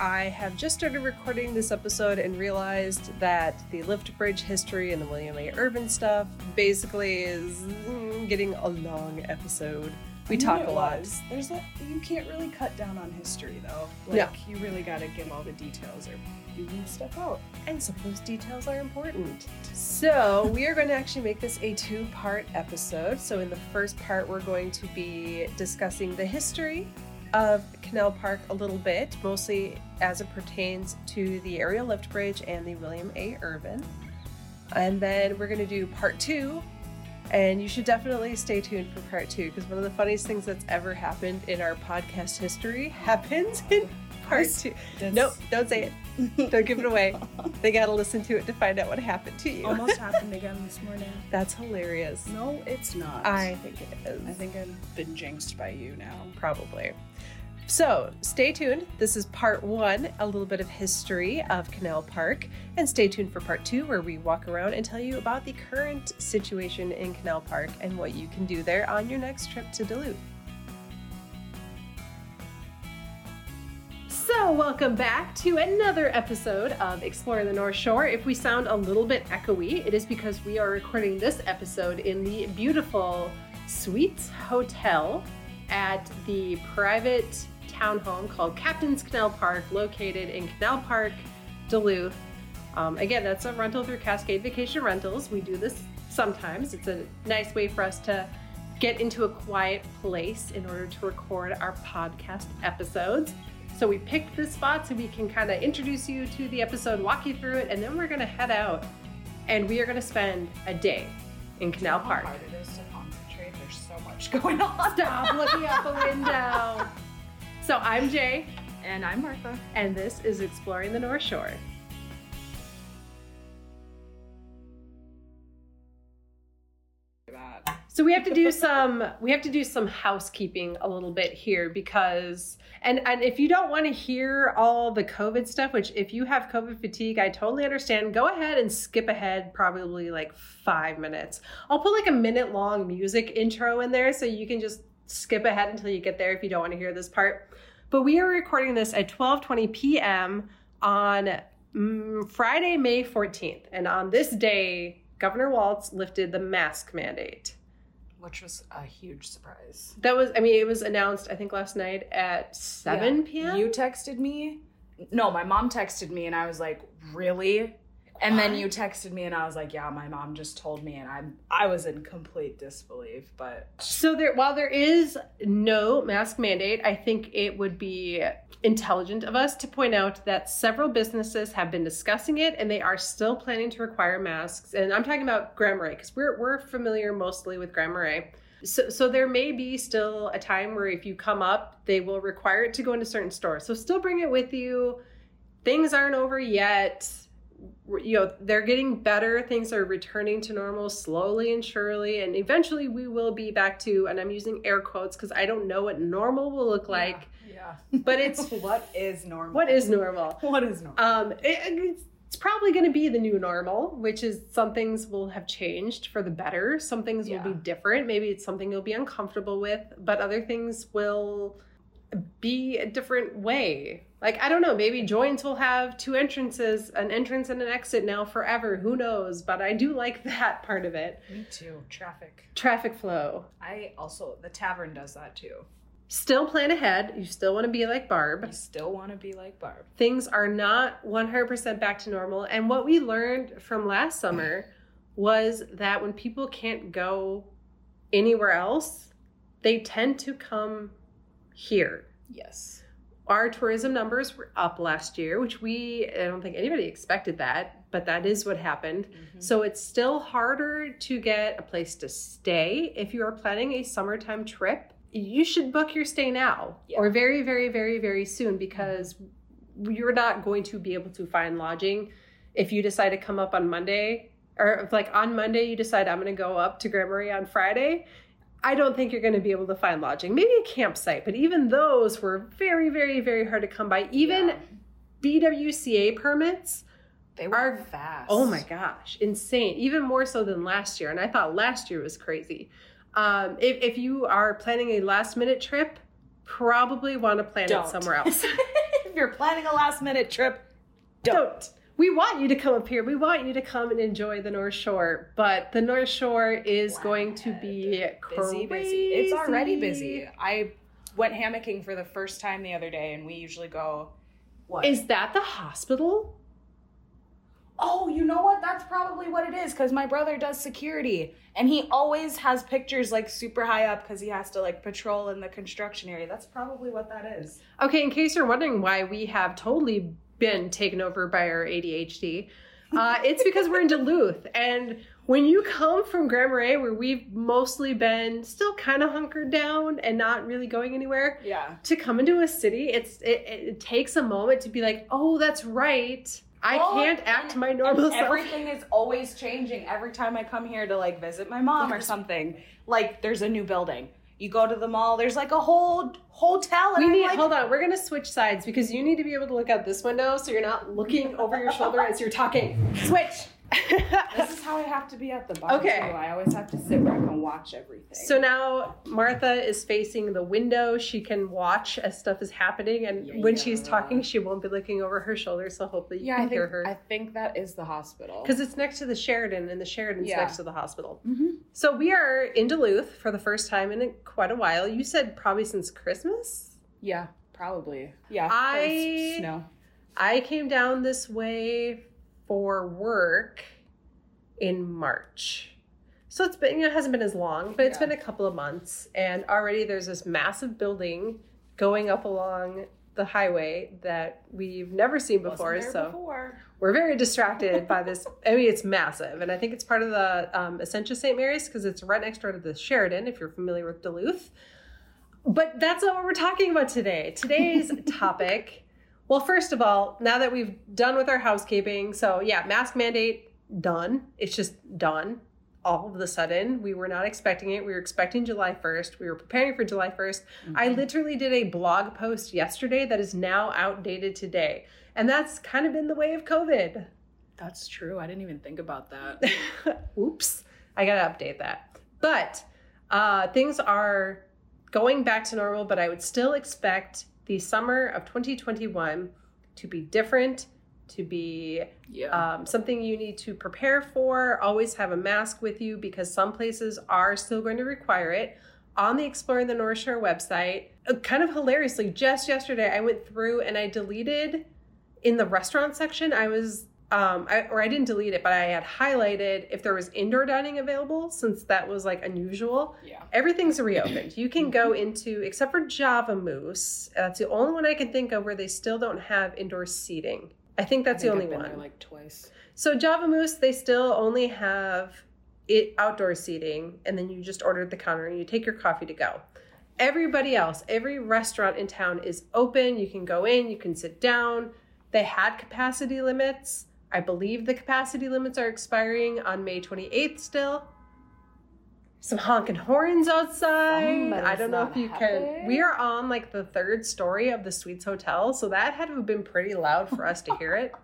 I have just started recording this episode and realized that the lift bridge history and the William A. Irvin stuff basically is mm, getting a long episode. We talk a lot. was. There's a, you can't really cut down on history though. Like No. you really gotta give all the details or you leave stuff out. And some of those details are important. So, we are going to actually make this a two part episode. So, in the first part, we're going to be discussing the history of Canal Park a little bit, mostly as it pertains to the aerial lift bridge and the William A. Irvin. And then we're going to do part two. And you should definitely stay tuned for part two because one of the funniest things that's ever happened in our podcast history happens in part two. That's Nope, don't say it. Don't give it away. They gotta listen to it to find out what happened to you. Almost happened again this morning. That's hilarious. No, it's not. I think it is. I think I've been jinxed by you now. Probably. So stay tuned. This is part one, a little bit of history of Canal Park. And stay tuned for part two, where we walk around and tell you about the current situation in Canal Park and what you can do there on your next trip to Duluth. So, welcome back to another episode of Exploring the North Shore. If we sound a little bit echoey, it is because we are recording this episode in the beautiful Suites Hotel at the private townhome called Captain's Canal Park, located in Canal Park, Duluth. Um, again, that's a rental through Cascade Vacation Rentals. We do this sometimes. It's a nice way for us to get into a quiet place in order to record our podcast episodes. So we picked this spot so we can kind of introduce you to the episode, walk you through it, and then we're going to head out and we are going to spend a day in Canal Park. How hard it is to concentrate. There's so much going on. Stop looking out the window. So I'm Jay, And I'm Martha. and this is Exploring the North Shore. So we have to do some we have to do some housekeeping a little bit here because and and if you don't want to hear all the COVID stuff, which if you have COVID fatigue, I totally understand. Go ahead and skip ahead probably like five minutes. I'll put like a minute long music intro in there so you can just skip ahead until you get there if you don't want to hear this part. But we are recording this at 12:20 p.m. on mm, Friday, May 14th, and on this day, Governor Walz lifted the mask mandate. Which was a huge surprise. That was, I mean, it was announced, I think, last night at 7 Yeah. p.m. You texted me. No, my mom texted me and I was like, really? And then you texted me and I was like, yeah, my mom just told me and I'm I was in complete disbelief, but so there, while there is no mask mandate, I think it would be intelligent of us to point out that several businesses have been discussing it and they are still planning to require masks. And I'm talking about Grand Marais because we're we're familiar mostly with Grand Marais. So, so there may be still a time where if you come up, they will require it to go into certain stores. So still bring it with you. Things aren't over yet. You know, they're getting better. Things are returning to normal slowly and surely. And eventually we will be back to, and I'm using air quotes because I don't know what normal will look like, yeah. but it's what is normal? what is normal? what is normal? Um, it, it's, it's probably going to be the new normal, which is some things will have changed for the better. Some things Yeah. will be different. Maybe it's something you'll be uncomfortable with, but other things will be a different way. Like, I don't know, maybe joints will have two entrances, an entrance and an exit now forever. Who knows? But I do like that part of it. me too. Traffic. Traffic flow. I also the tavern does that too. Still plan ahead. You still want to be like Barb. You still want to be like Barb. things are not 100% back to normal. And what we learned from last summer was that when people can't go anywhere else, they tend to come here. Yes. Our tourism numbers were up last year, which we, I don't think anybody expected that, but that is what happened. Mm-hmm. So it's still harder to get a place to stay. If you are planning a summertime trip, you should book your stay now Yeah. or very, very, very, very soon because you're not going to be able to find lodging if you decide to come up on Monday or if like on Monday you decide I'm going to go up to Grand Marais on Friday. I don't think you're going to be able to find lodging. Maybe a campsite, but even those were very, very, very hard to come by. Even Yeah. BWCA permits they were are- fast. Oh my gosh, insane! Even more so than last year, and I thought last year was crazy. Um, if, if you are planning a last minute trip, probably want to plan Don't. it somewhere else. if you're planning a last minute trip, don't. don't. We want you to come up here. We want you to come and enjoy the North Shore, but the North Shore is going to be busy, busy. It's already busy. I went hammocking for the first time the other day, and we usually go. What? Is that the hospital? oh, you know what? That's probably what it is because my brother does security and he always has pictures like super high up because he has to like patrol in the construction area. That's probably what that is. Okay, in case you're wondering why we have totally been taken over by our ADHD, uh, it's because we're in Duluth. And when you come from Grand Marais, where we've mostly been still kind of hunkered down and not really going anywhere, Yeah. to come into a city, it's it, it takes a moment to be like, oh, that's right. I Well, can't act and- my normal self. Everything is always changing every time I come here to like visit my mom or something. Like there's a new building. You go to the mall, there's like a whole hotel and We I'm need like, hold on. We're gonna switch sides because you need to be able to look out this window so you're not looking over your shoulder as you're talking. Switch. This is how I have to be at the bar. Okay. too. I always have to sit I can watch everything. So now Martha is facing the window. She can watch as stuff is happening, and Yeah, when yeah. she's talking, she won't be looking over her shoulder. So hopefully you yeah, I can think, hear her I think that is the hospital. because it's next to the Sheraton, and the Sheraton's Yeah. next to the hospital. Mhm. So we are in Duluth for the first time in quite a while. You said probably since Christmas. Yeah, probably. Yeah. I- snow. I came down this way for work in March. So it's been, you know, it hasn't been as long, but it's Yeah. been a couple of months. And already there's this massive building going up along the highway that we've never seen before. So before. we're very distracted by this. I mean, it's massive. And I think it's part of the um, Essentia St. Mary's because it's right next door to the Sheraton, if you're familiar with Duluth. But that's not what we're talking about today. Today's topic, well, first of all, now that we've done with our housekeeping, so yeah, mask mandate done. It's just done all of the sudden. We were not expecting it. We were expecting July 1st. We were preparing for July 1st. I literally did a blog post yesterday that is now outdated today. And that's kind of been the way of COVID. That's true. I didn't even think about that. Oops, I gotta update that. But uh, things are going back to normal, but I would still expect the summer of 2021 to be different, to be Yeah. um, something you need to prepare for. Always have a mask with you because some places are still going to require it. On the Exploring the North Shore website, uh, kind of hilariously, just yesterday I went through and I deleted in the restaurant section. I was, um, I, or I didn't delete it, but I had highlighted if there was indoor dining available since that was like unusual. yeah. Everything's reopened. You can go into, except for Java Moose. That's the only one I can think of where they still don't have indoor seating. I think that's I think the only I've been one. there like twice. So Java Moose, they still only have it outdoor seating, and then you just order at the counter and you take your coffee to go. Everybody else, every restaurant in town is open. You can go in, you can sit down. They had capacity limits. I believe the capacity limits are expiring on May 28th still. Some honking horns outside. Somebody's I don't know if you happy. can. We are on like the third story of the Suites Hotel, so that had to have been pretty loud for us to hear it.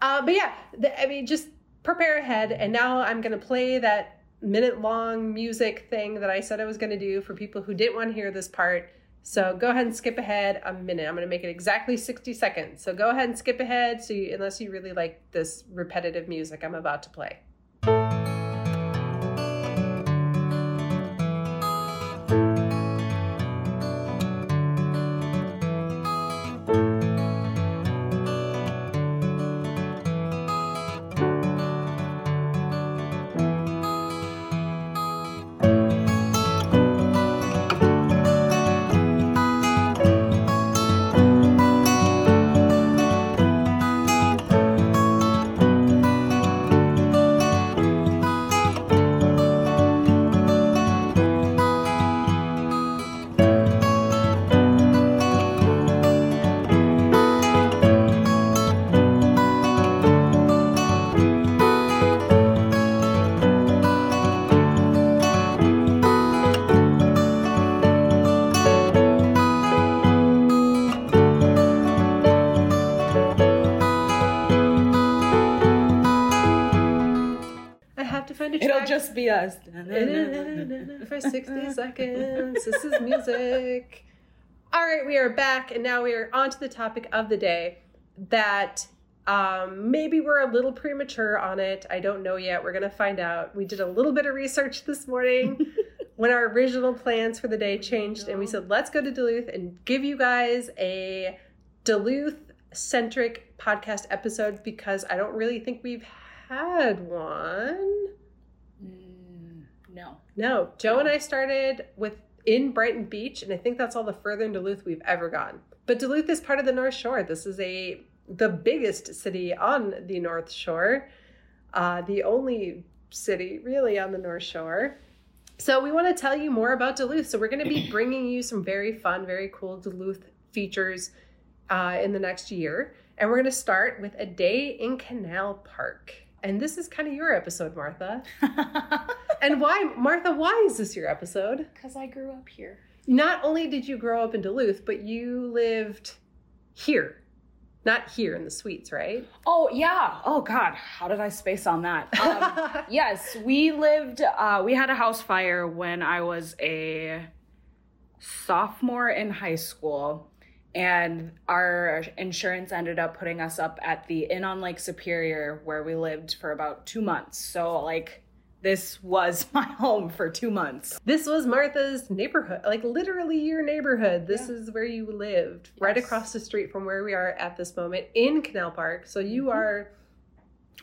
Uh, but yeah, the, I mean, just prepare ahead. And now I'm going to play that minute long music thing that I said I was going to do for people who didn't want to hear this part. So go ahead and skip ahead a minute. I'm going to make it exactly 60 seconds. So go ahead and skip ahead. So you, unless you really like this repetitive music I'm about to play. For 60 seconds. This is music. All right, we are back, and now we are on to the topic of the day that um, maybe we're a little premature on it. I don't know yet. We're going to find out. We did a little bit of research this morning when our original plans for the day changed, and we said, let's go to Duluth and give you guys a Duluth centric podcast episode because I don't really think we've had one. No. No, Joe and I started with in Brighton Beach, and I think that's all the further in Duluth we've ever gone. But Duluth is part of the North Shore. This is a the biggest city on the North Shore, uh, the only city really on the North Shore. So we want to tell you more about Duluth. So we're going to be bringing you some very fun, very cool Duluth features uh, in the next year, and we're going to start with a day in Canal Park. And this is kind of your episode, Martha. and why, Martha? Why is this your episode? Because I grew up here. Not only did you grow up in Duluth, but you lived here not here in the suites, right? Oh yeah. Oh God, how did I space on that? Um, yes, we lived. Uh, we had a house fire when I was a sophomore in high school, and our insurance ended up putting us up at the Inn on Lake Superior, where we lived for about two months. So like this was my home for two months. This was Martha's neighborhood, like literally your neighborhood. This Yeah. is where you lived, right across the street from where we are at this moment in Canal Park. So you Mhm. are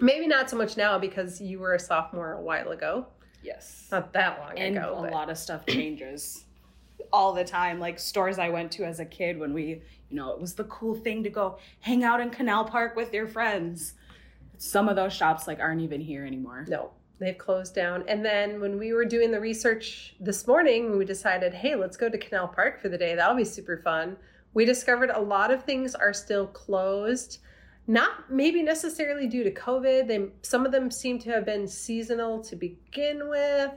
maybe not so much now because you were a sophomore a while ago, Yes. not that long and ago. a but- lot of stuff changes all the time like stores i went to as a kid when we you know it was the cool thing to go hang out in canal park with your friends some of those shops like aren't even here anymore No, they've closed down. And then when we were doing the research this morning, we decided, hey, let's go to Canal Park for the day. That'll be super fun. We discovered a lot of things are still closed. Not maybe necessarily due to COVID. They some of them seem to have been seasonal to begin with.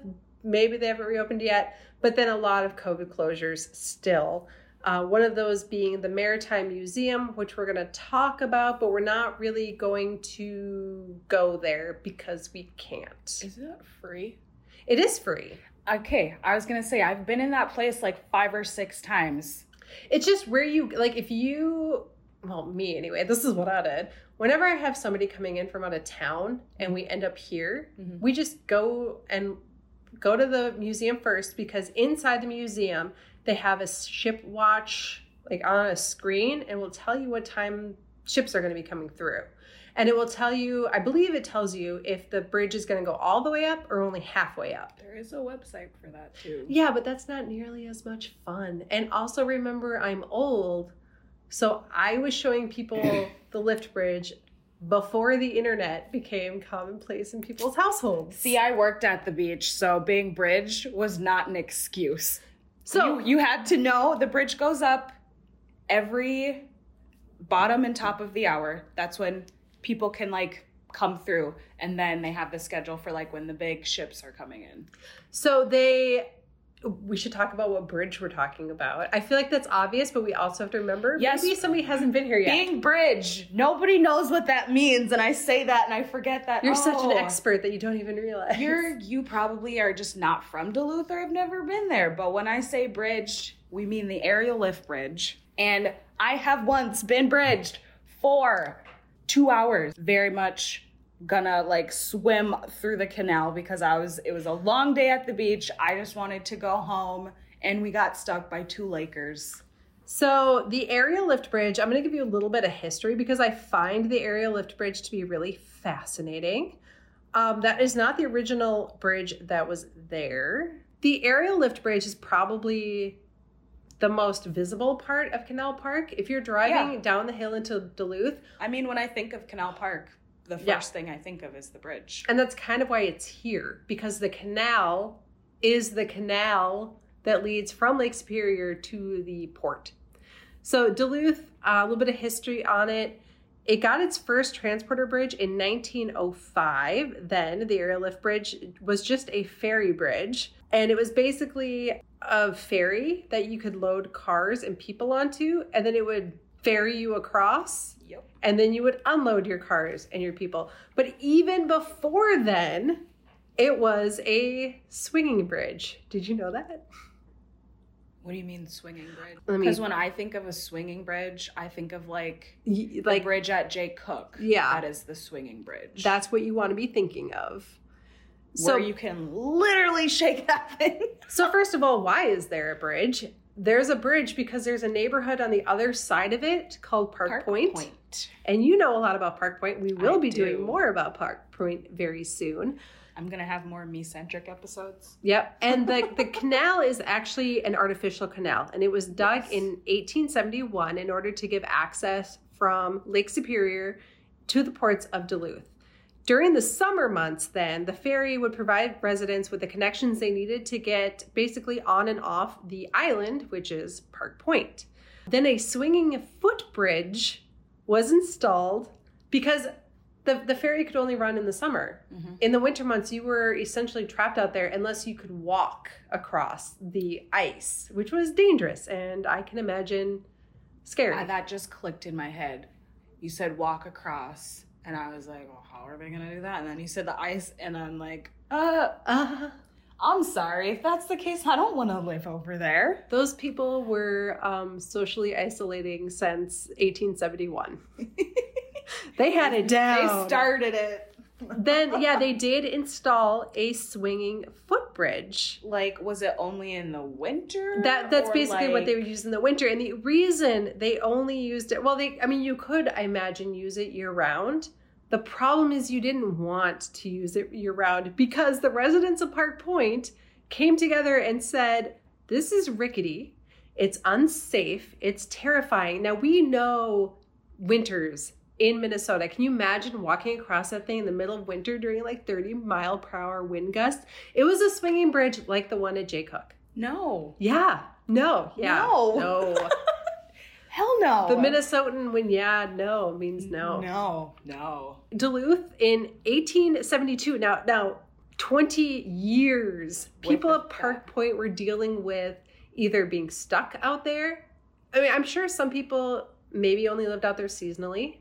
Maybe they haven't reopened yet, but then a lot of COVID closures still. Uh, one of those being the Maritime Museum, which we're going to talk about, but we're not really going to go there because we can't. is it free It is free. okay i was gonna say i've been in that place like five or six times It's just where you, like, if you, well, me anyway, this is what I did. Whenever I have somebody coming in from out of town and we end up here, Mhm. we just go and go to the museum first because inside the museum, they have a ship watch, like, on a screen and will tell you what time ships are going to be coming through. And it will tell you, I believe it tells you if the bridge is going to go all the way up or only halfway up. there is a website for that too Yeah, but that's not nearly as much fun. And also remember, I'm old. So I was showing people the lift bridge before the internet became commonplace in people's households. see i worked at the beach so being bridge was not an excuse so you, you had to know the bridge goes up every bottom and top of the hour. That's when people can like come through, and then they have the schedule for like when the big ships are coming in. so they we should talk about what bridge we're talking about. I feel like that's obvious, but we also have to remember Yes. maybe somebody hasn't been here yet. Being bridge, nobody knows what that means, and I say that and I forget that. You're such an oh, expert that you don't even realize. You're you probably are just not from Duluth or have never been there. But when I say bridge, we mean the aerial lift bridge. And I have once been bridged for two hours. Very much gonna like swim through the canal because I was it was a long day at the beach. I just wanted to go home and we got stuck by two Lakers. So, the aerial lift bridge, I'm going to give you a little bit of history because I find the aerial lift bridge to be really fascinating. Um, that is not the original bridge that was there. The aerial lift bridge is probably the most visible part of Canal Park. If you're driving Yeah. down the hill into Duluth, I mean, when I think of Canal Park, the first Yeah. thing I think of is the bridge. and that's kind of why it's here because the canal is the canal that leads from Lake Superior to the port. So Duluth, uh, a little bit of history on it. It got its first transporter bridge in 1905. Then the aerial lift bridge was just a ferry bridge, and it was basically a ferry that you could load cars and people onto, and then it would ferry you across Yep. and then you would unload your cars and your people. But even before then, it was a swinging bridge. Did you know that? What do you mean swinging bridge? Because when I think of a swinging bridge, I think of like Y- the like bridge at Jay Cooke. Yeah. that is the swinging bridge. that's what you want to be thinking of. So where you can literally shake that thing. So first of all, why is there a bridge? There's a bridge because there's a neighborhood on the other side of it called Park, Point. And you know a lot about Park Point. We will I be do. doing more about Park Point very soon. I'm gonna have more me centric episodes. Yep. And the, the canal is actually an artificial canal. And it was dug Yes. in 1871 in order to give access from Lake Superior to the ports of Duluth. During the summer months, then, the ferry would provide residents with the connections they needed to get basically on and off the island, which is Park Point. Then a swinging footbridge was installed because the, the ferry could only run in the summer. Mhm. In the winter months, you were essentially trapped out there unless you could walk across the ice, which was dangerous and I can imagine scary. Ah, that just clicked in my head. You said walk across, and I was like, well, how are they gonna do that? And then you said the ice, and I'm like, uh, uh, I'm sorry. If that's the case, I don't want to live over there. those people were um, socially isolating since 1871. they had it down. They started it. then, yeah, they did install a swinging footbridge. Like, was it only in the winter? That that's basically what they like- would use in the winter. And the reason they only used it, well, they I mean, you could I imagine use it year round. The problem is you didn't want to use it year round because the residents of Park Point came together and said, "This is rickety. It's unsafe. It's terrifying." Now we know winters in Minnesota. Can you imagine walking across that thing in the middle of winter during like 30 mile per hour wind gusts? It was a swinging bridge like the one at Jay Cooke. No. Yeah. No. Yeah. No. No. Hell no. the Minnesotan when yeah, no means no. No. No. Duluth in 1872. Now, now 20 years. With People at Park Point were dealing with either being stuck out there. I mean, I'm sure some people maybe only lived out there seasonally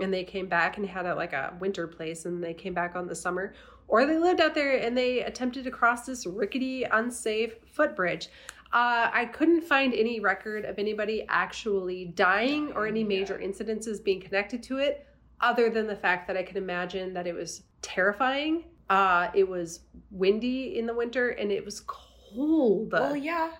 and they came back and had a, like a winter place and they came back on the summer or they lived out there and they attempted to cross this rickety unsafe footbridge uh, i couldn't find any record of anybody actually dying or any major incidences being connected to it other than the fact that i can imagine that it was terrifying uh, it was windy in the winter and it was cold Well, yeah.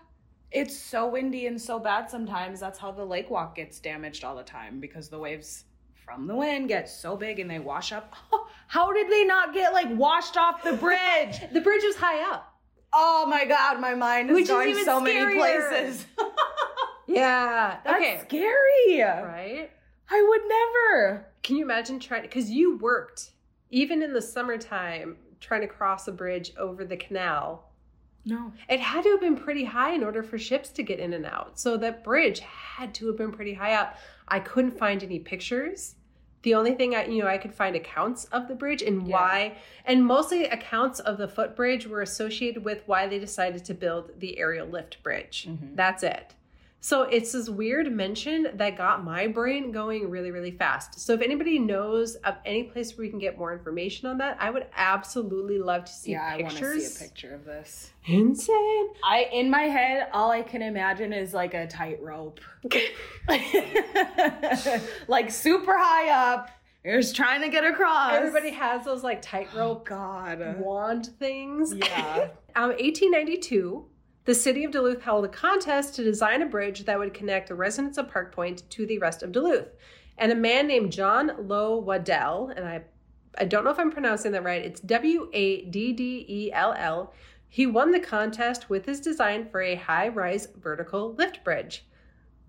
It's so windy and so bad sometimes. That's how the lake walk gets damaged all the time because the waves from the wind get so big and they wash up. How did they not get like washed off the bridge? the bridge was high up oh my god, my mind is Which going even so many places. yeah That's okay scary. right I would never. Can you imagine trying because you worked even in the summertime trying to cross a bridge over the canal? No. It had to have been pretty high in order for ships to get in and out. So that bridge had to have been pretty high up. I couldn't find any pictures. The only thing I, you know, I could find accounts of the bridge and Yeah. why, and mostly accounts of the footbridge were associated with why they decided to build the aerial lift bridge. Mhm. That's it. So it's this weird mention that got my brain going really, really fast. So if anybody knows of any place where we can get more information on that, I would absolutely love to see yeah, I want to see a picture of this. Insane. I in my head, all I can imagine is like a tightrope, like super high up. You're just trying to get across. Everybody has those like Oh tightrope God. wand things. Yeah. um, 1892, the city of Duluth held a contest to design a bridge that would connect the residents of Park Point to the rest of Duluth. And a man named John Low Waddell, and I, I don't know if I'm pronouncing that right, it's W A D D E L L, he won the contest with his design for a high rise vertical lift bridge.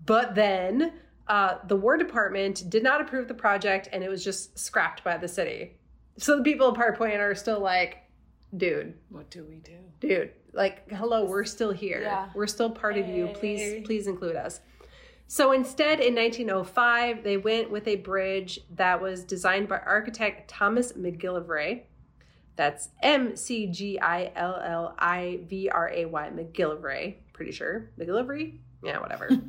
But then uh, the War Department did not approve the project and it was just scrapped by the city. So the people of Park Point are still like, dude, What do we do? dude like hello we're still here. Yeah. we're still part of you. Please please include us. So instead in 1905 they went with a bridge that was designed by architect thomas mcgillivray. That's m-c-g-i-l-l-i-v-r-a-y mcgillivray pretty sure. Mcgillivray? Yeah whatever.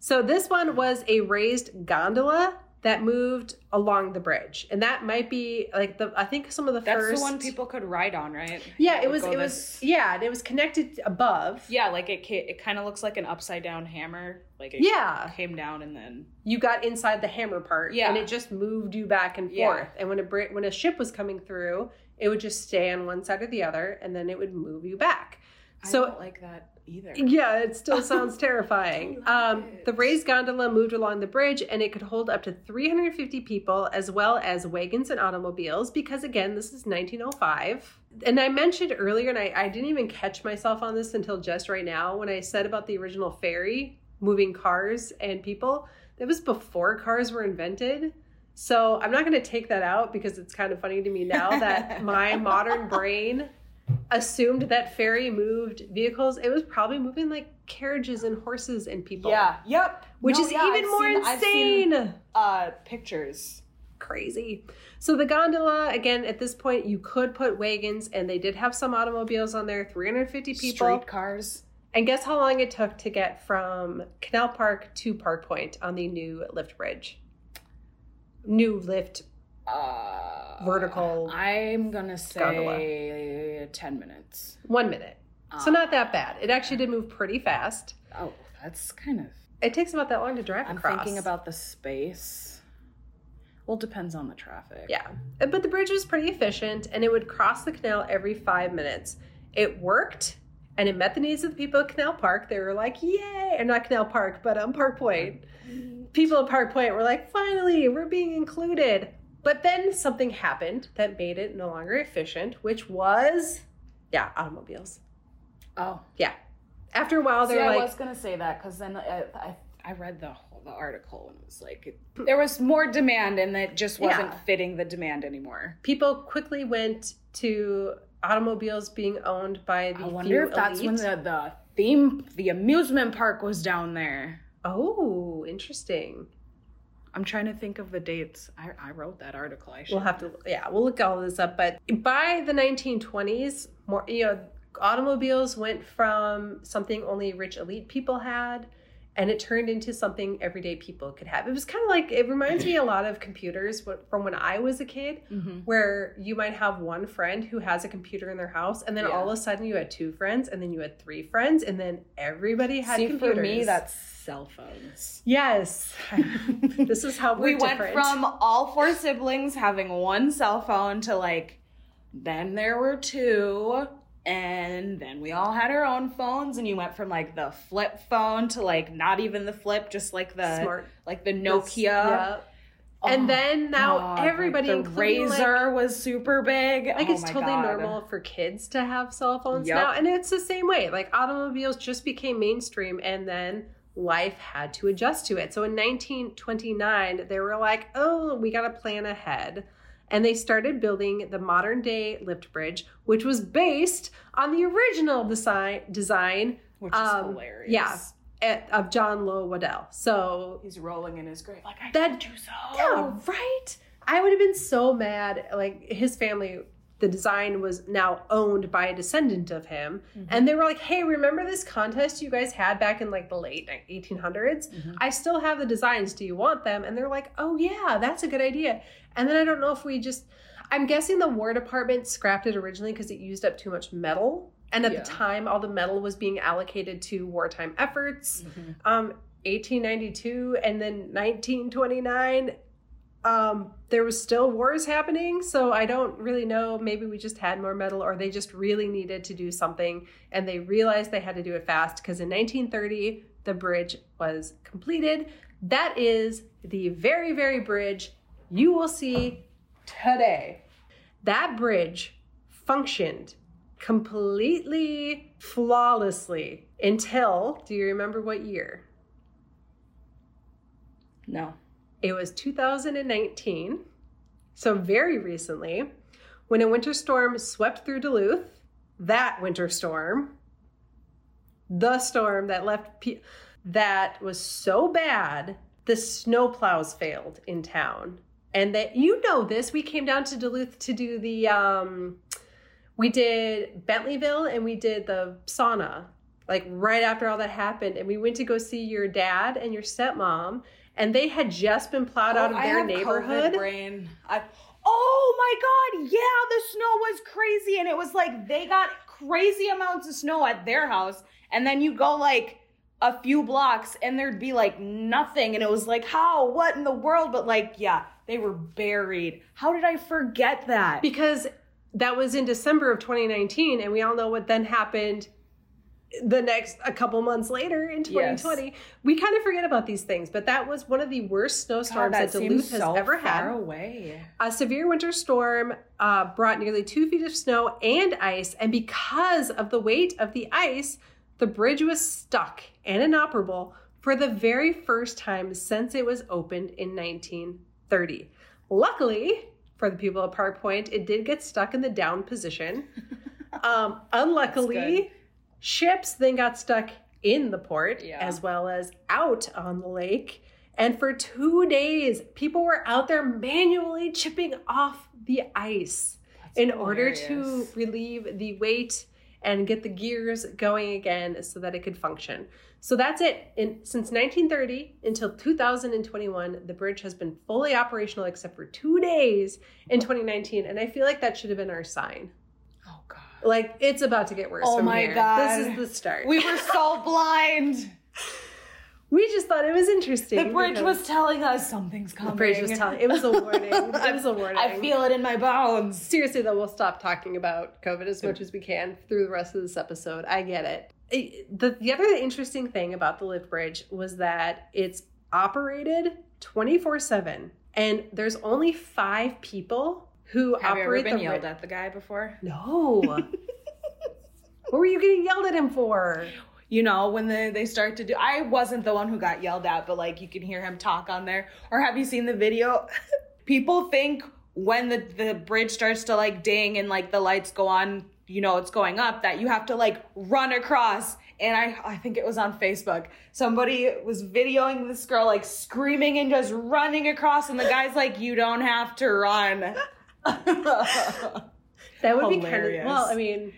So this one was a raised gondola that moved along the bridge, and that might be like the. I think some of the That's first the one people could ride on, right? Yeah, it would was. It was. Yeah, and it was connected above. Yeah, like it. It kind of looks like an upside down hammer. Like it Yeah. came down and then. you got inside the hammer part Yeah. and it just moved you back and Yeah. forth and when a when a ship was coming through it would just stay on one side or the other and then it would move you back I so don't like that either. yeah it still sounds terrifying. Um, the raised gondola moved along the bridge and it could hold up to 350 people as well as wagons and automobiles because again this is 1905 and i mentioned earlier and I, I didn't even catch myself on this until just right now when i said about the original ferry moving cars and people that was before cars were invented. So i'm not going to take that out because it's kind of funny to me now that my modern brain assumed that ferry moved vehicles it was probably moving like carriages and horses and people Yeah. Yep. which No, is yeah, even I've more seen- I've seen, insane uh, pictures. crazy. So the gondola, again, at this point, you could put wagons, and they did have some automobiles on there, 350 people. Streetcars. And guess how long it took to get from Canal Park to Park Point on the new lift bridge? New lift, Uh, Vertical I'm gonna say gondola. ten minutes. one minute. So not that bad. It actually did move pretty fast. Oh, that's kind of. It takes about that long to drive I'm across. thinking about the space. Well, depends on the traffic. Yeah. But the bridge was pretty efficient and it would cross the canal every five minutes. It worked and it met the needs of the people at Canal Park. They were like, yay! And not Canal Park, but um, Park Point. People at Park Point were like, finally, we're being included. But then something happened that made it no longer efficient, which was, yeah, automobiles. Oh, Yeah. After a while, they're I like, was gonna say that because then I, I I read the whole, the article and it was like it, there was more demand and it just wasn't Yeah. fitting the demand anymore. people quickly went to automobiles being owned by the I wonder if that's when the, the theme the amusement park was down there. Oh, interesting. I'm trying to think of the dates. I, I wrote that article. I should. We'll have to, yeah, we'll look all this up. But by the 1920s, more, you know, automobiles went from something only rich elite people had, and it turned into something everyday people could have. It was kind of like it reminds me a lot of computers from when I was a kid, Mhm. where you might have one friend who has a computer in their house, and then Yeah. all of a sudden you had two friends, and then you had three friends, and then everybody had See, computers. for me, that's cell phones. yes. this is how we went different. from all four siblings having one cell phone to like then there were two and then we all had our own phones and you went from like the flip phone to like not even the flip just like the smart like the nokia Yeah. and Oh, then now God, like, everybody, the including, like- razor was super big like, Oh it's totally God. normal for kids to have cell phones Yep. now, and it's the same way. Like automobiles just became mainstream, and then life had to adjust to it. So in 1929, they were like, "Oh, we got to plan ahead." And they started building the modern day lift bridge, which was based on the original design design which is um, hilarious yeah. at, of John Low Waddell. So he's rolling in his grave like i That- told you so Yeah, right. I would have been so mad. Like his family, the design was now owned by a descendant of him, and they were like, "Hey, remember this contest you guys had back in like the late 1800s? Mhm. I still have the designs. Do you want them?" And they're like, "Oh yeah, that's a good idea." And then I don't know if we just. I'm guessing the War Department scrapped it originally because it used up too much metal. And at Yeah. the time, all the metal was being allocated to wartime efforts Mhm. um 1892 and then 1929 um there was still wars happening so i don't really know maybe we just had more metal or they just really needed to do something and they realized they had to do it fast because in 1930 the bridge was completed. That is the very very bridge you will see today. That bridge functioned completely flawlessly until do you remember what year? No it was 2019, so very recently, when a winter storm swept through Duluth. That winter storm, the storm that left that was so bad, the snowplows failed in town. And that you know this, we came down to Duluth to do the um we did Bentleyville and we did the sauna like right after all that happened and we went to go see your dad and your stepmom and they had just been plowed out oh, of Oh, I their neighborhood. COVID brain. I, oh my god, yeah, the snow was crazy, and it was like they got crazy amounts of snow at their house, and then you go like a few blocks, and there'd be like nothing, and it was like, how, what in the world? But like, yeah, they were buried. How did I forget that? because that was in December of 2019, and we all know what then happened the next a couple months later in 2020. We kind of forget about these things, but that was one of the worst snowstorms that, Duluth has ever had. away. A severe winter storm uh, brought nearly two feet of snow and ice, and because of the weight of the ice, the bridge was stuck and inoperable for the very first time since it was opened in 1930. Luckily, for the people of Park Point, it did get stuck in the down position. Um, unluckily, ships then got stuck in the port Yeah. as well as out on the lake. And for two days, people were out there manually chipping off the ice in order to relieve the weight and get the gears going again so that it could function. So that's it. In, since 1930 until 2021, the bridge has been fully operational except for two days in 2019. And I feel like that should have been our sign. Like, it's about to get worse. Oh from my here. God. This is the start. We were so blind. We just thought it was interesting. The bridge was telling us something's coming. The bridge was telling. It was a warning. It was a warning. I feel it in my bones. Seriously, though, we'll stop talking about COVID as much as we can through the rest of this episode. I get it. It- the, the other interesting thing about the lift bridge was that it's operated 24 7, and there's only five people who Have you ever been the yelled bri- at the guy before? No. what were you getting yelled at him for? You know, when they, they start to do I wasn't the one who got yelled at, but like you can hear him talk on there. Or have you seen the video? People think when the, the bridge starts to like ding and like the lights go on, you know it's going up, that you have to like run across. And I I think it was on Facebook. Somebody was videoing this girl like screaming and just running across, and the guy's like, You don't have to run. That would be kind of well. I mean,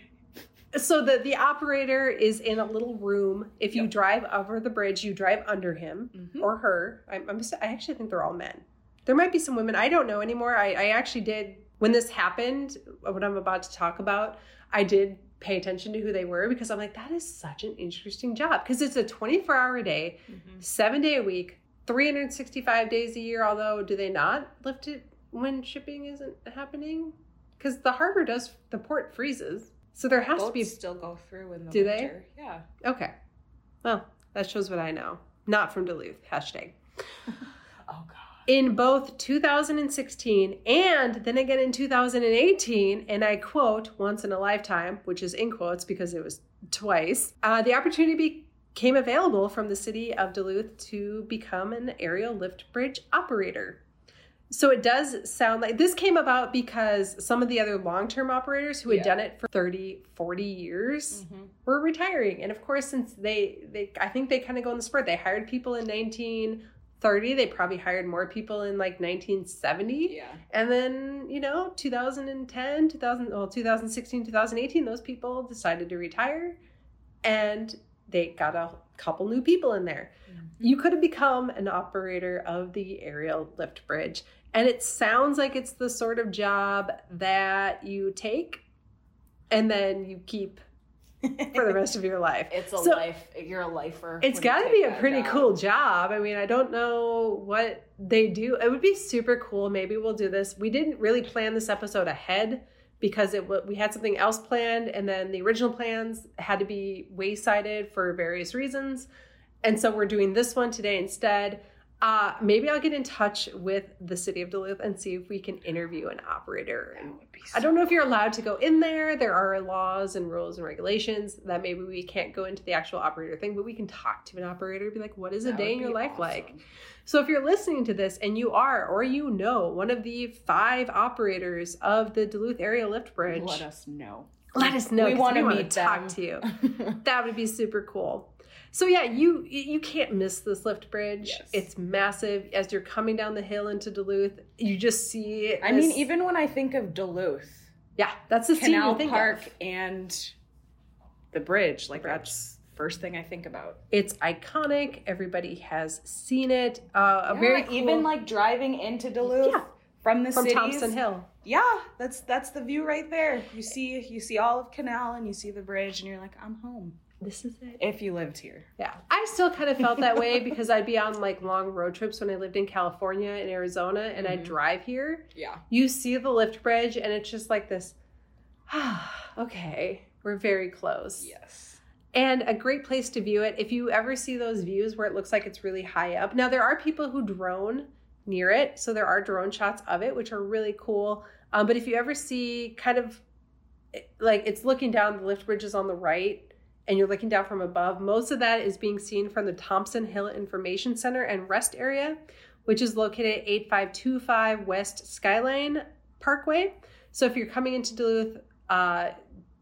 so the the operator is in a little room. If you Yep. drive over the bridge, you drive under him Mhm. or her. I'm, I'm just, I actually think they're all men. There might be some women. I don't know anymore. I, I actually did when this happened. What I'm about to talk about, I did pay attention to who they were because I'm like, that is such an interesting job because it's a 24 hour day, Mhm. seven day a week, 365 days a year. Although, do they not lift it when shipping isn't happening? Because the harbor does, the port freezes. So there has to be. Still go through in the Do they? Yeah. Okay. Well, that shows what I know. Not from Duluth. Hashtag. Oh god. In both 2016 and then again in 2018, and I quote, once in a lifetime, which is in quotes because it was twice, uh, the opportunity became available from the city of Duluth to become an aerial lift bridge operator. So it does sound like this came about because some of the other long term operators who had Yeah. done it for 30, 40 years Mm-hmm. were retiring. And of course, since they, they I think they kind of go in the spurt. They hired people in 1930. They probably hired more people in like 1970. Yeah. And then, you know, 2010, 2000, well, 2016, 2018, those people decided to retire and they got a couple new people in there. Mm-hmm. You could have become an operator of the aerial lift bridge. And it sounds like it's the sort of job that you take and then you keep for the rest of your life. It's a So- life. You're a lifer. It's got to be a pretty job. cool job. I mean, I don't know what they do. It would be super cool. Maybe we'll do this. We didn't really plan this episode ahead because it we had something else planned, and then the original plans had to be waysided for various reasons, and so we're doing this one today instead. Uh, maybe I'll get in touch with the city of Duluth and see if we can interview an operator That I don't know if you're allowed to go in there. There are laws and rules and regulations that maybe we can't go into the actual operator thing, but we can talk to an operator, be like, what is a That day in your life like? So if you're listening to this and you are, or you know, one of the five operators of the Duluth Aerial Lift Bridge, Let us know. let us know. We wanna wanna meet talk to you. That would be super cool. So yeah, you you can't miss this lift bridge. Yes. It's massive. As you're coming down the hill into Duluth, you just see. I mean, even when I think of Duluth, yeah, that's the Canal Park of. and the bridge, like Bridge. that's first thing I think about. It's iconic. Everybody has seen it. Uh, a Yeah, very cool, even like driving into Duluth Yeah. from the from cities. Thompson Hill. Yeah, that's that's the view right there. You see you see all of Canal and you see the bridge and you're like, I'm home. This is it. If you lived here. Yeah. I still kind of felt that way because I'd be on like long road trips when I lived in California and Arizona and I'd Mhm. drive here. Yeah. You see the lift bridge and it's just like this, ah, okay, we're very close. Yes. And a great place to view it. If you ever see those views where it looks like it's really high up. Now, there are people who drone near it. So there are drone shots of it, which are really cool. Um, but if you ever see kind of like it's looking down, the lift bridge is on the right and you're looking down from above, most of that is being seen from the Thompson Hill Information Center and Rest Area, which is located at 8525 West Skyline Parkway. So if you're coming into Duluth, uh,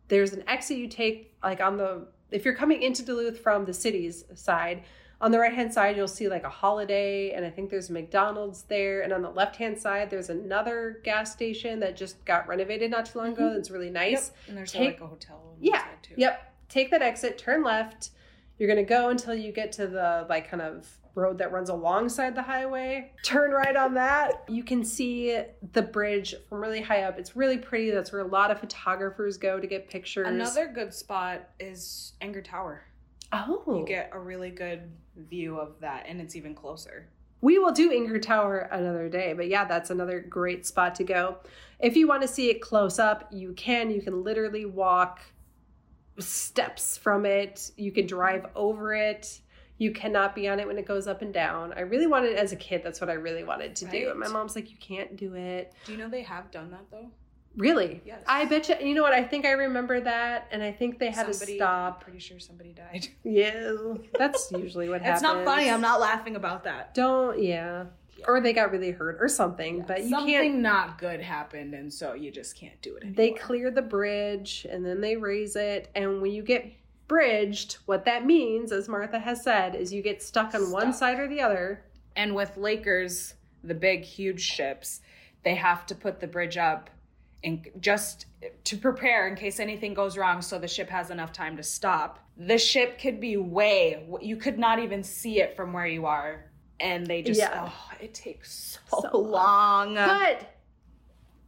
there's an exit you take like on the if you're coming into Duluth from the city's side, on the right hand side you'll see like a holiday and I think there's a McDonald's there and on the left hand side there's another gas station that just got renovated not too long ago Mhm. that's really nice. Yep. And there's Take- like a hotel on Yeah. the side too. Yep. Take that exit, turn left. You're going to go until you get to the like kind of road that runs alongside the highway. Turn right on that. You can see the bridge from really high up. It's really pretty. That's where a lot of photographers go to get pictures. Another good spot is Enger Tower. Oh. You get a really good view of that and it's even closer. We will do Enger Tower another day, but yeah, that's another great spot to go. If you want to see it close up, you can. You can literally walk steps from it. You can drive over it. You cannot be on it when it goes up and down. I really wanted as a kid. That's what I really wanted to do. And my mom's like, "You can't do it." Do you know they have done that though? Really? Yes. I bet you. You know what? I think I remember that, and I think they had Somebody- to stop. I'm pretty sure somebody died. Yeah, that's usually what happens. It's not funny. I'm not laughing about that. Don't. Yeah. Yeah. Or they got really hurt or something. But you Something can't. not good happened, and so you just can't do it anymore. They clear the bridge and then they raise it. And when you get bridged, what that means, as Martha has said, is you get stuck on one side or the other. and with Lakers, the big, huge ships, they have to put the bridge up and just to prepare in case anything goes wrong so the ship has enough time to stop. The ship could be way, you could not even see it from where you are. And they just, Yeah. oh, it takes so, So long. But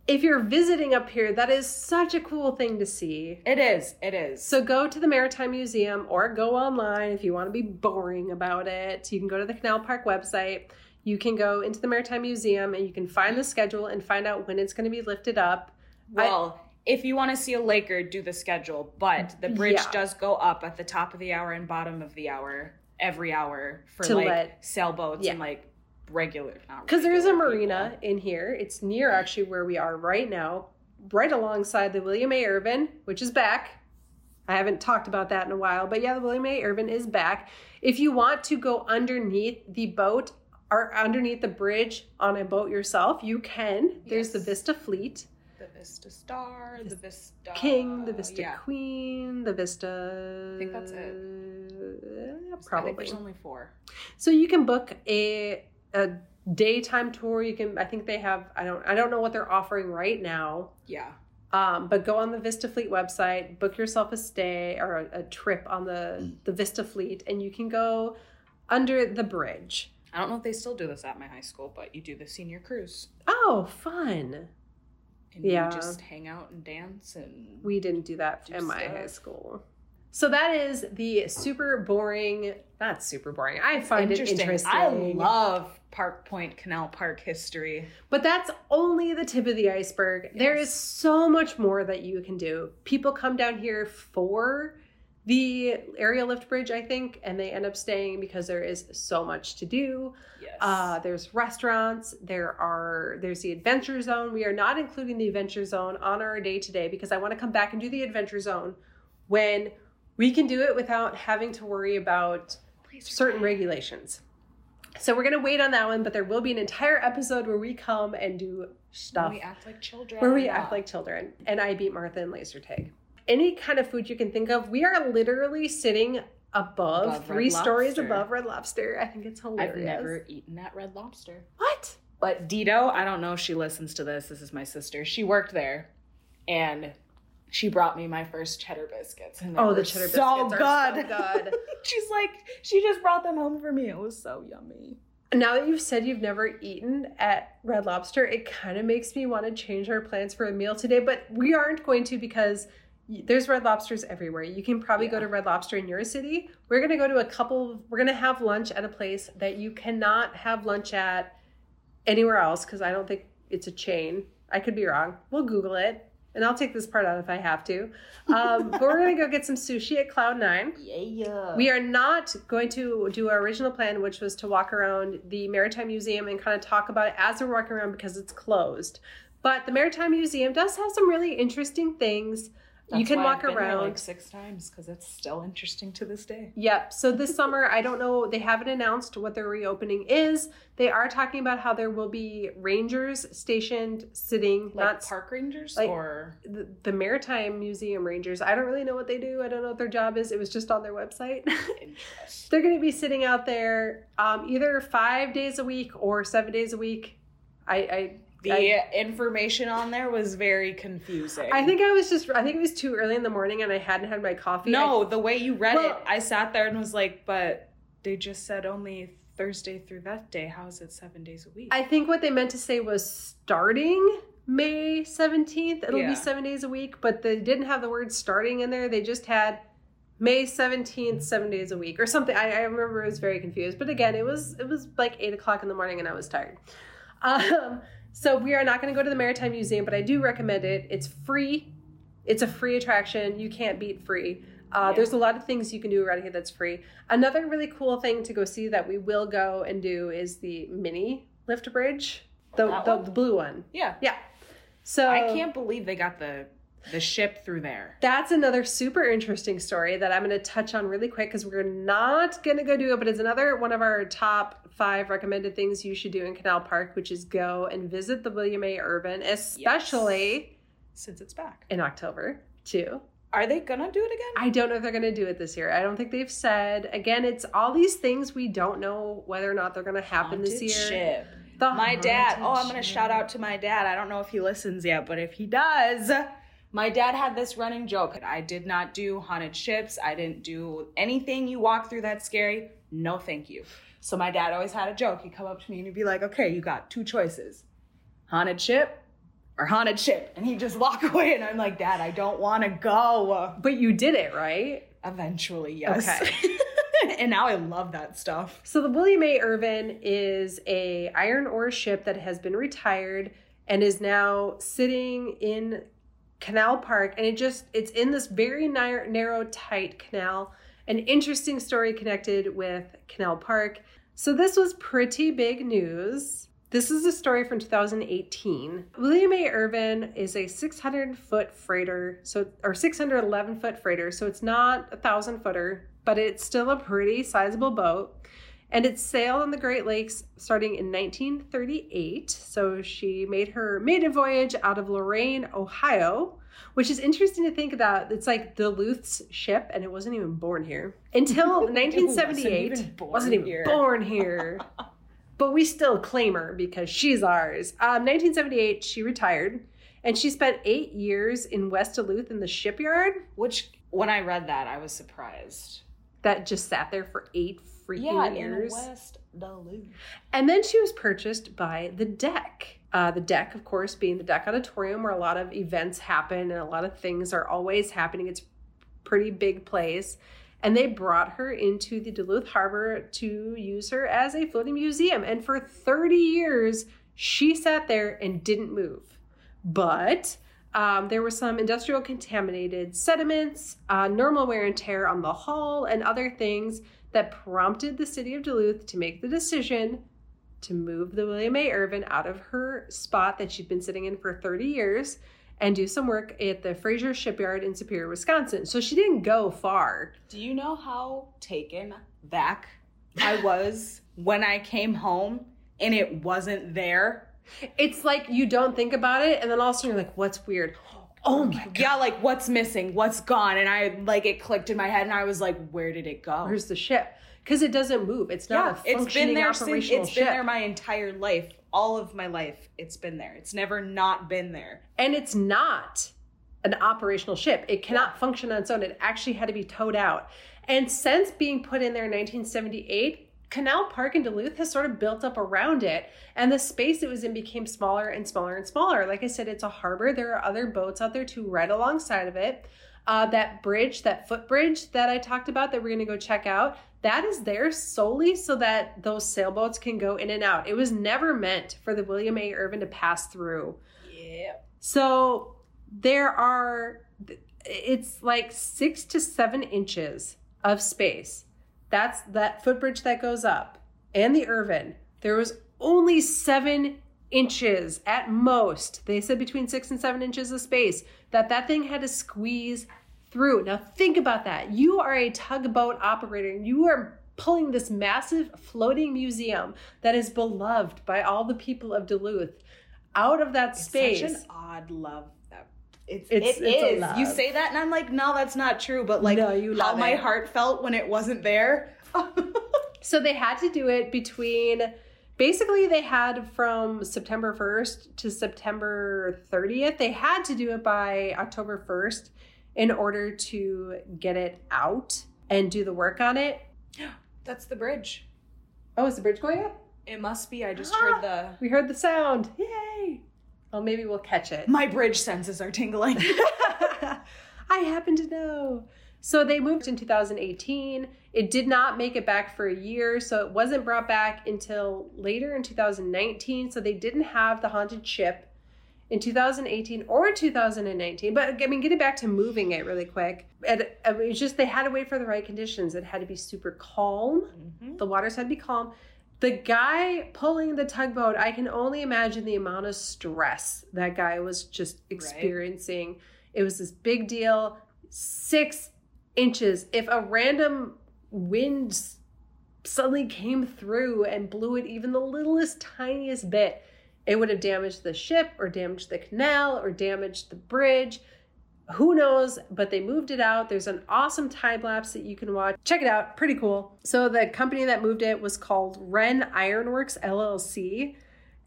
if you're visiting up here, that is such a cool thing to see. it is, it is. So go to the Maritime Museum or go online if you want to be boring about it. You can go to the Canal Park website. You can go into the Maritime Museum and you can find the schedule and find out when it's going to be lifted up. Well, if you want to see a Laker, do the schedule. But the bridge Yeah. does go up at the top of the hour and bottom of the hour every hour for To like let- sailboats Yeah. and like regular. Because there is a marina people. in here. It's near actually where we are right now, right alongside the William A. Irvin, which is back. I haven't talked about that in a while, but yeah, the William A. Irvin is back. If you want to go underneath the boat or underneath the bridge on a boat yourself, you can. There's the Vista Fleet, Vista Star, the Vista King, the Vista yeah. Queen, the Vista. I think that's it. I think probably. there's only four. So you can book a a daytime tour. You can I think they have I don't I don't know what they're offering right now. Yeah. Um, but go on the Vista Fleet website, book yourself a stay or a, a trip on the the Vista Fleet, and you can go under the bridge. I don't know if they still do this at my high school, but you do the senior cruise. Oh, fun! And Yeah. you just hang out and dance and We didn't do that Do in my stuff. high school. So that is the super boring. Not super boring. I find it interesting. I love Park Point Canal Park history. But that's only the tip of the iceberg. There is so much more that you can do. People come down here for the aerial lift bridge, I think, and they end up staying because there is so much to do. Yes. Uh, there's restaurants. There are there's the adventure zone. We are not including the adventure zone on our day today because I want to come back and do the adventure zone when we can do it without having to worry about certain regulations. So we're gonna wait on that one, but there will be an entire episode where we come and do stuff Where we act like children. where we act like children, and I beat Martha in laser tag. Any kind of food you can think of, we are literally sitting above, Above three stories above Red Lobster. I think it's hilarious. I've never eaten at Red Lobster. What? But Dito, I don't know if she listens to this. This is my sister. She worked there and she brought me my first cheddar biscuits. And Oh, the cheddar so biscuits are good. so good. She's like, she just brought them home for me. It was so yummy. Now that you've said you've never eaten at Red Lobster, it kind of makes me want to change our plans for a meal today, but we aren't going to because there's Red Lobsters everywhere. You can probably go to Red Lobster in your city. We're going to go to a couple, we're going to have lunch at a place that you cannot have lunch at anywhere else because I don't think it's a chain. I could be wrong. We'll Google it and I'll take this part out if I have to. Um, but we're going to go get some sushi at Cloud Nine. Yeah. We are not going to do our original plan, which was to walk around the Maritime Museum and kind of talk about it as we're walking around because it's closed. But the Maritime Museum does have some really interesting things. You can walk around. like six times because it's still interesting to this day. Yep. So this summer, I don't know, they haven't announced what their reopening is. They are talking about how there will be rangers stationed sitting, Like not park rangers like- or the, the Maritime Museum Rangers. I don't really know what they do. I don't know what their job is. It was just on their website. They're going to be sitting out there um, either five days a week or seven days a week. I, I, The I, information on there was very confusing. I think I was just, I think it was too early in the morning and I hadn't had my coffee. no, the way you read Well- it, I sat there and was like, but they just said only Thursday through that day. How is it seven days a week? I, I think what they meant to say was starting May 17th. It'll Yeah. be seven days a week, but they didn't have the word starting in there. They just had May 17th, seven days a week or something. I, I remember I was very confused. But again, it was, it was like eight o'clock in the morning and I was tired. Um, so we are not going to go to the Maritime Museum, but I do recommend it. It's free. It's a free attraction. You can't beat free. Uh, Yeah. There's a lot of things you can do around here that's free. Another really cool thing to go see that we will go and do is the mini lift bridge, the the, the blue one. yeah. Yeah. So I can't believe they got the the ship through there. That's another super interesting story that I'm going to touch on really quick because we're not going to go do it, but it's another one of our top five recommended things you should do in Canal Park, which is go and visit the William A. Irvin, especially Since it's back. in October too. Are they gonna do it again? I don't know if they're going to do it this year. I don't think they've said. Again, it's all these things we don't know whether or not they're going to happen this Haunted year. ship. The My dad. Oh, I'm gonna shout out to my dad. I don't know if he listens yet, but if he does, my dad had this running joke. I did not do haunted ships. I didn't do anything you walk through that's scary. No, thank you. So my dad always had a joke. He'd come up to me and he'd be like, "Okay, you got two choices: haunted ship or haunted ship." And he'd just walk away, and I'm like, "Dad, I don't want to go." But you did it, right? Eventually, yes. Okay. and now I love that stuff. So the William A. Irvin is a iron ore ship that has been retired and is now sitting in Canal Park, and it just it's in this very narrow, narrow tight canal. An interesting story connected with Canal Park. So this was pretty big news. This is a story from 2018. William A. Irvin is a 600 foot freighter, so or 611 foot freighter, so it's not a thousand footer, but it's still a pretty sizable boat. And it sailed on the Great Lakes starting in 1938. So she made her maiden voyage out of Lorain, Ohio, which is interesting to think about. It's like Duluth's ship, and it wasn't even born here until 1978. even born wasn't even here. born here. but we still claim her because she's ours. Um, 1978, she retired, and she spent eight years in West Duluth in the shipyard Which, when I read that, I was surprised. that just sat there for eight freaking Yeah, years. in West Duluth. And then she was purchased by the DECC. Uh, the DECC, of course, being the DECC auditorium where a lot of events happen and a lot of things are always happening. It's a pretty big place. And they brought her into the Duluth Harbor to use her as a floating museum. And for 30 years, she sat there and didn't move. But um, there were some industrial contaminated sediments, uh, normal wear and tear on the hull, and other things that prompted the city of Duluth to make the decision to move the William A. Irvin out of her spot that she'd been sitting in for 30 years and do some work at the Fraser Shipyard in Superior, Wisconsin. So she didn't go far. Do you know how taken back I was when I came home and it wasn't there? It's like you don't think about it, and then all of a sudden you're like, what's weird? Oh, oh my God. Yeah, like what's missing? What's gone? And I like it clicked in my head and I was like, where did it go? Where's the ship? Because it doesn't move. It's not yeah, a it's been functioning there since operational it's ship. been there my entire life. All of my life, it's been there. It's never not been there. and it's not an operational ship. It cannot function on its own. It actually had to be towed out. And since being put in there in 1978, Canal Park in Duluth has sort of built up around it, and the space it was in became smaller and smaller and smaller. Like I said, it's a harbor. There are other boats out there too, right alongside of it. Uh, that bridge, that footbridge that I talked about that we're going to go check out, that is there solely so that those sailboats can go in and out. It was never meant for the William A. Irvin to pass through. Yeah. So there are, it's like six to seven inches of space. That's that footbridge that goes up and the Irvin. There was only seven inches at most. They said between six and seven inches of space that that thing had to squeeze through. Now think about that. You are a tugboat operator and you are pulling this massive floating museum that is beloved by all the people of Duluth out of that space. Such an odd love. It's, It's- it it's is. You say that, and I'm like, no, that's not true. But like, No, you how love my heart felt when it wasn't there. So they had to do it between basically they had from September 1st to September 30th. They had to do it by October 1st in order to get it out and do the work on it. that's the bridge. Oh, is the bridge going up? It must be. I just Ah. heard the. We heard the sound. Yay. Well, maybe we'll catch it. My bridge senses are tingling. I happen to know. So they moved in 2018. It did not make it back for a year, so it wasn't brought back until later in 2019. So they didn't have the haunted ship in 2018 or 2019. But I mean, getting back to moving it really quick, it, it was just they had to wait for the right conditions. It had to be super calm. Mhm. The waters had to be calm. The guy pulling the tugboat, I can only imagine the amount of stress that guy was just experiencing. It was this big deal. Six inches. If a random wind suddenly came through and blew it even the littlest, tiniest bit, it would have damaged the ship or damaged the canal or damaged the bridge. Who knows? But they moved it out. There's an awesome time lapse that you can watch. Check it out. Pretty cool. So the company that moved it was called Wren Ironworks LLC,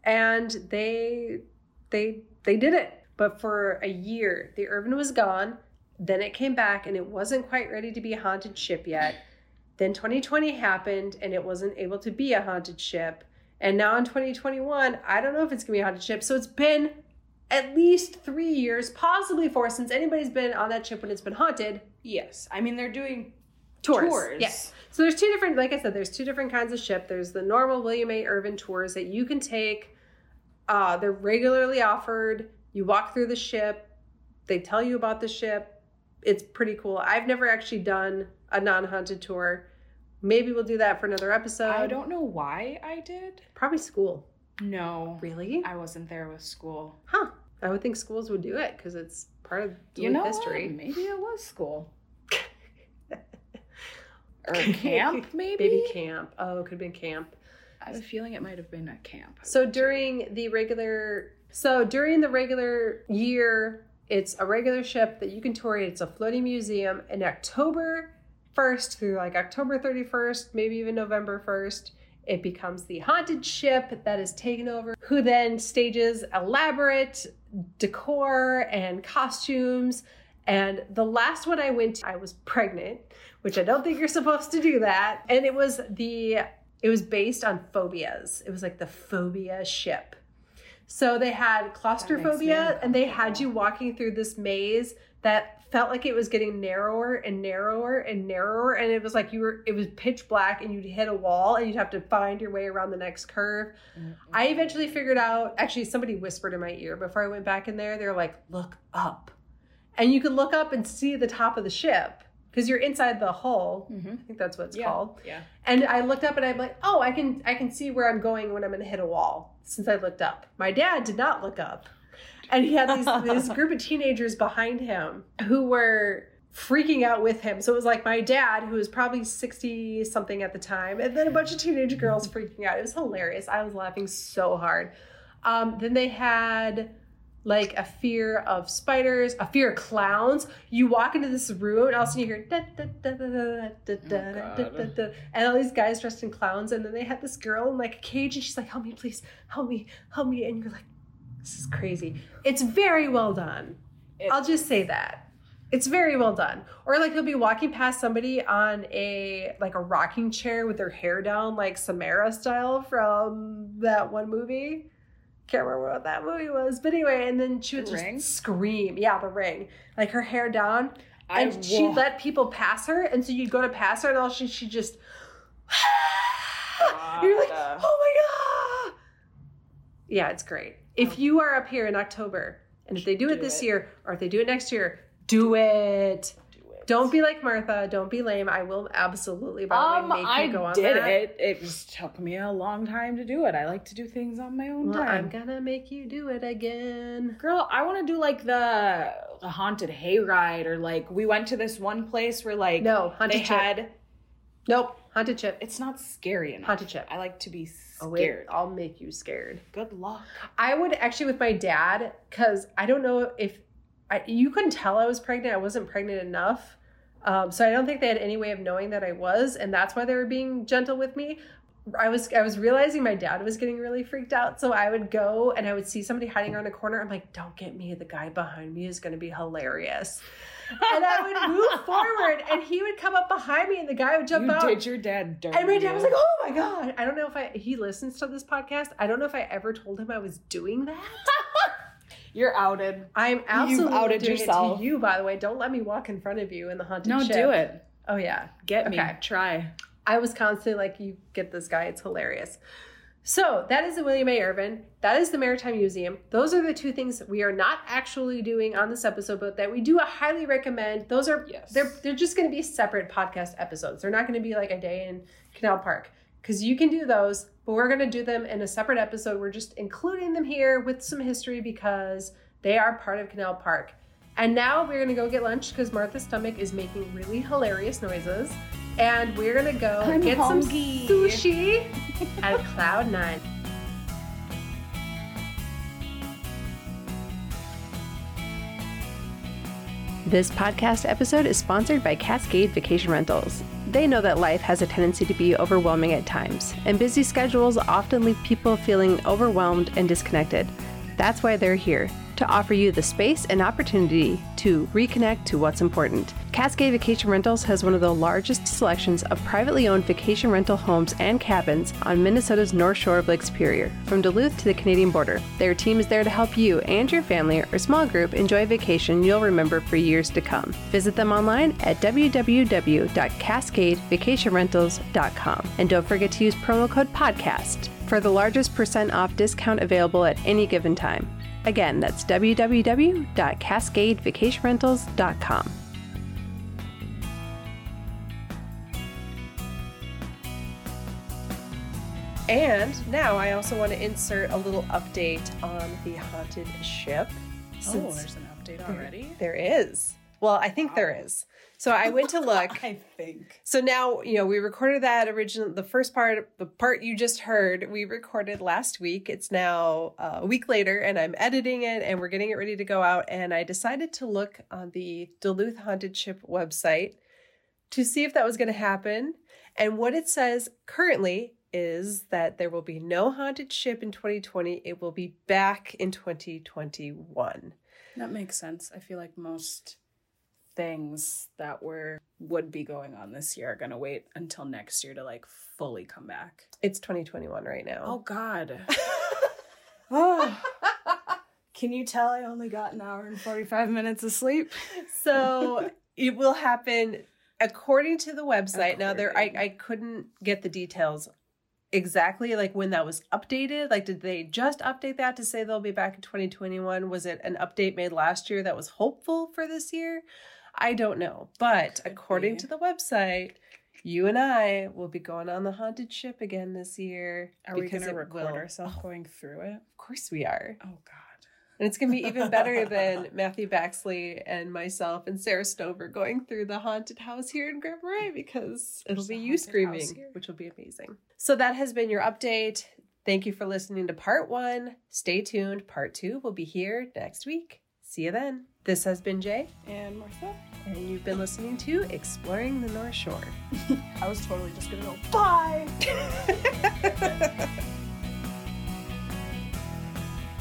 and they they they did it. But for a year, the Irvin was gone. Then it came back, and it wasn't quite ready to be a haunted ship yet. Then 2020 happened, and it wasn't able to be a haunted ship. And now in 2021, I don't know if it's gonna be a haunted ship. So it's been at least three years, possibly four, since anybody's been on that ship when it's been haunted. yes. I mean, they're doing Tours. tours. Yes. So there's two different, like I said, there's two different kinds of ship. There's the normal William A. Irvin tours that you can take. Uh, they're regularly offered. You walk through the ship. They tell you about the ship. It's pretty cool. I've never actually done a non-haunted tour. Maybe we'll do that for another episode. I don't know why I did. Probably school. No. Really? I wasn't there with school. Huh. I would think schools would do it because it's part of You know history. what? Maybe it was school. or camp, maybe? Maybe camp. Oh, it could have been camp. I have a feeling it might have been a camp. So during the regular, so during the regular year, it's a regular ship that you can tour. It's a floating museum. In October 1st through like October 31st, maybe even November 1st, it becomes the haunted ship that is taken over, who then stages elaborate decor and costumes. And the last one I went to, I was pregnant, which I don't think you're supposed to do that. And it was the it was based on phobias. It was like the phobia ship. So they had claustrophobia and they had you walking through this maze that felt like it was getting narrower and narrower and narrower and it was like you were it was pitch black and you'd hit a wall and you'd have to find your way around the next curve. I eventually figured out actually somebody whispered in my ear before I went back in there. They're like, "Look up." And you could look up and see the top of the ship because you're inside the hull. Mhm. I think that's what it's Yeah. called. Yeah. And I looked up and I'm like, oh, I can I can see where I'm going when I'm gonna hit a wall since I looked up. My dad did not look up. And he had these this group of teenagers behind him who were freaking out with him. So it was like my dad, who was probably 60 something at the time, and then a bunch of teenage girls freaking out. It was hilarious. I was laughing so hard. Um, then they had like a fear of spiders, a fear of clowns. You walk into this room and all of a sudden you hear da, da, da, da, da, da, da, da, da, da, da, and all these guys dressed in clowns, and then they had this girl in like a cage, and she's like, "Help me, please, help me, help me," and you're like, "This is crazy." It's very well done. It- I'll just say that. It's very well done. Or like he'll be walking past somebody on a like a rocking chair with their hair down, like Samara style from that one movie. Can't remember what that movie was, but anyway, and then she would The just Ring? scream. Yeah, the ring. Like her hair down. I And she'd wa- let people pass her, and so you'd go to pass her, and all she she just You're like, oh! Yeah, it's great. If you are up here in October, and if they do it this it. year, or if they do it next year, do it. Do it. Don't be like Martha. Don't be lame. I will absolutely probably Um, make you I go on did that. it. It just took me a long time to do it. I like to do things on my own Well, I'm gonna make you do it again. Girl, I want to do like the, the haunted hayride, or like we went to this one place where like No, haunted they chip. had. Nope, haunted chip. It's not scary enough. Haunted chip. I like to be Oh wait. I'll make you scared. Good luck. I would actually with my dad because I don't know if I, you couldn't tell I was pregnant. I wasn't pregnant enough, um, so I don't think they had any way of knowing that I was, and that's why they were being gentle with me. I was I was realizing my dad was getting really freaked out, so I would go and I would see somebody hiding around a corner. I'm like, "Don't get me! The guy behind me is going to be hilarious." And I would move forward, and he would come up behind me, and the guy would jump you out. did your dad dirty. And my dad was like, "Oh my god!" I don't know if I he listens to this podcast. I don't know if I ever told him I was doing that. "You're outed." I'm absolutely outed doing yourself. it to you. By the way, don't let me walk in front of you in the haunted No, ship. do it. Oh yeah, Get me. Try. I was constantly like, "You get this guy? It's hilarious." So that is the William A. Irvin. That is the Maritime Museum. Those are the two things that we are not actually doing on this episode, but that we do highly recommend. Those are Yes. they're they're just going to be separate podcast episodes. They're not going to be like a day in Canal Park because you can do those, but we're going to do them in a separate episode. We're just including them here with some history because they are part of Canal Park. And now we're going to go get lunch because Martha's stomach is making really hilarious noises. And we're going to go I'm get hungry. some sushi at Cloud Nine. This podcast episode is sponsored by Cascade Vacation Rentals. They know that life has a tendency to be overwhelming at times, and busy schedules often leave people feeling overwhelmed and disconnected. That's why they're here to offer you the space and opportunity to reconnect to what's important. Cascade Vacation Rentals has one of the largest selections of privately owned vacation rental homes and cabins on Minnesota's North Shore of Lake Superior, from Duluth to the Canadian border. Their team is there to help you and your family or small group enjoy a vacation you'll remember for years to come. Visit them online at www.cascadevacationrentals.com and don't forget to use promo code PODCAST for the largest percent off discount available at any given time. Again, that's www.cascadevacationrentals.com. And now I also want to insert a little update on the haunted ship. Oh, there's an update already. there is. Well, I think there is. So I went to look. I think. So now, you know, we recorded that original, the first part, the part you just heard, we recorded last week. It's now uh, a week later, and I'm editing it and we're getting it ready to go out. And I decided to look on the Duluth Haunted Ship website to see if that was going to happen. And what it says currently is that there will be no haunted ship in 2020. It will be back in 2021. That makes sense. I feel like most things that were would be going on this year are gonna wait until next year to like fully come back. It's 2021 right now. Oh God. oh. Can you tell I only got an hour and 45 minutes of sleep? so it will happen according to the website now there I, I couldn't get the details exactly like when that was updated like did they just update that to say they'll be back in 2021 was it an update made last year that was hopeful for this year i don't know but Could according be. to the website you and i will be going on the haunted ship again this year Are we because gonna record will- ourselves oh, going through it? of course we are Oh God. and it's going to be even better than Matthew Baxley and myself and Sarah Stover going through the haunted house here in Grand Marais because it'll There's be you screaming, which will be amazing. So that has been your update. Thank you for listening to part one. Stay tuned. Part two will be here next week. See you then. This has been Jay, And Martha? and you've been listening to Exploring the North Shore. I was totally just gonna go, bye.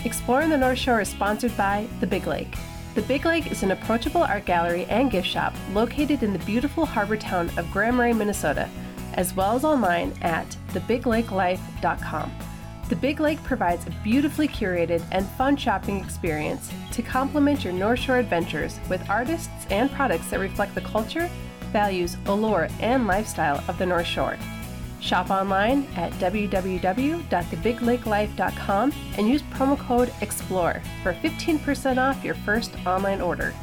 Exploring the North Shore is sponsored by The Big Lake. The Big Lake is an approachable art gallery and gift shop located in the beautiful harbor town of Grand Marais, Minnesota, as well as online at thebiglakelife.com. The Big Lake provides a beautifully curated and fun shopping experience to complement your North Shore adventures with artists and products that reflect the culture, values, allure, and lifestyle of the North Shore. Shop online at www.thebiglakelife.com and use promo code EXPLORE for 15% off your first online order.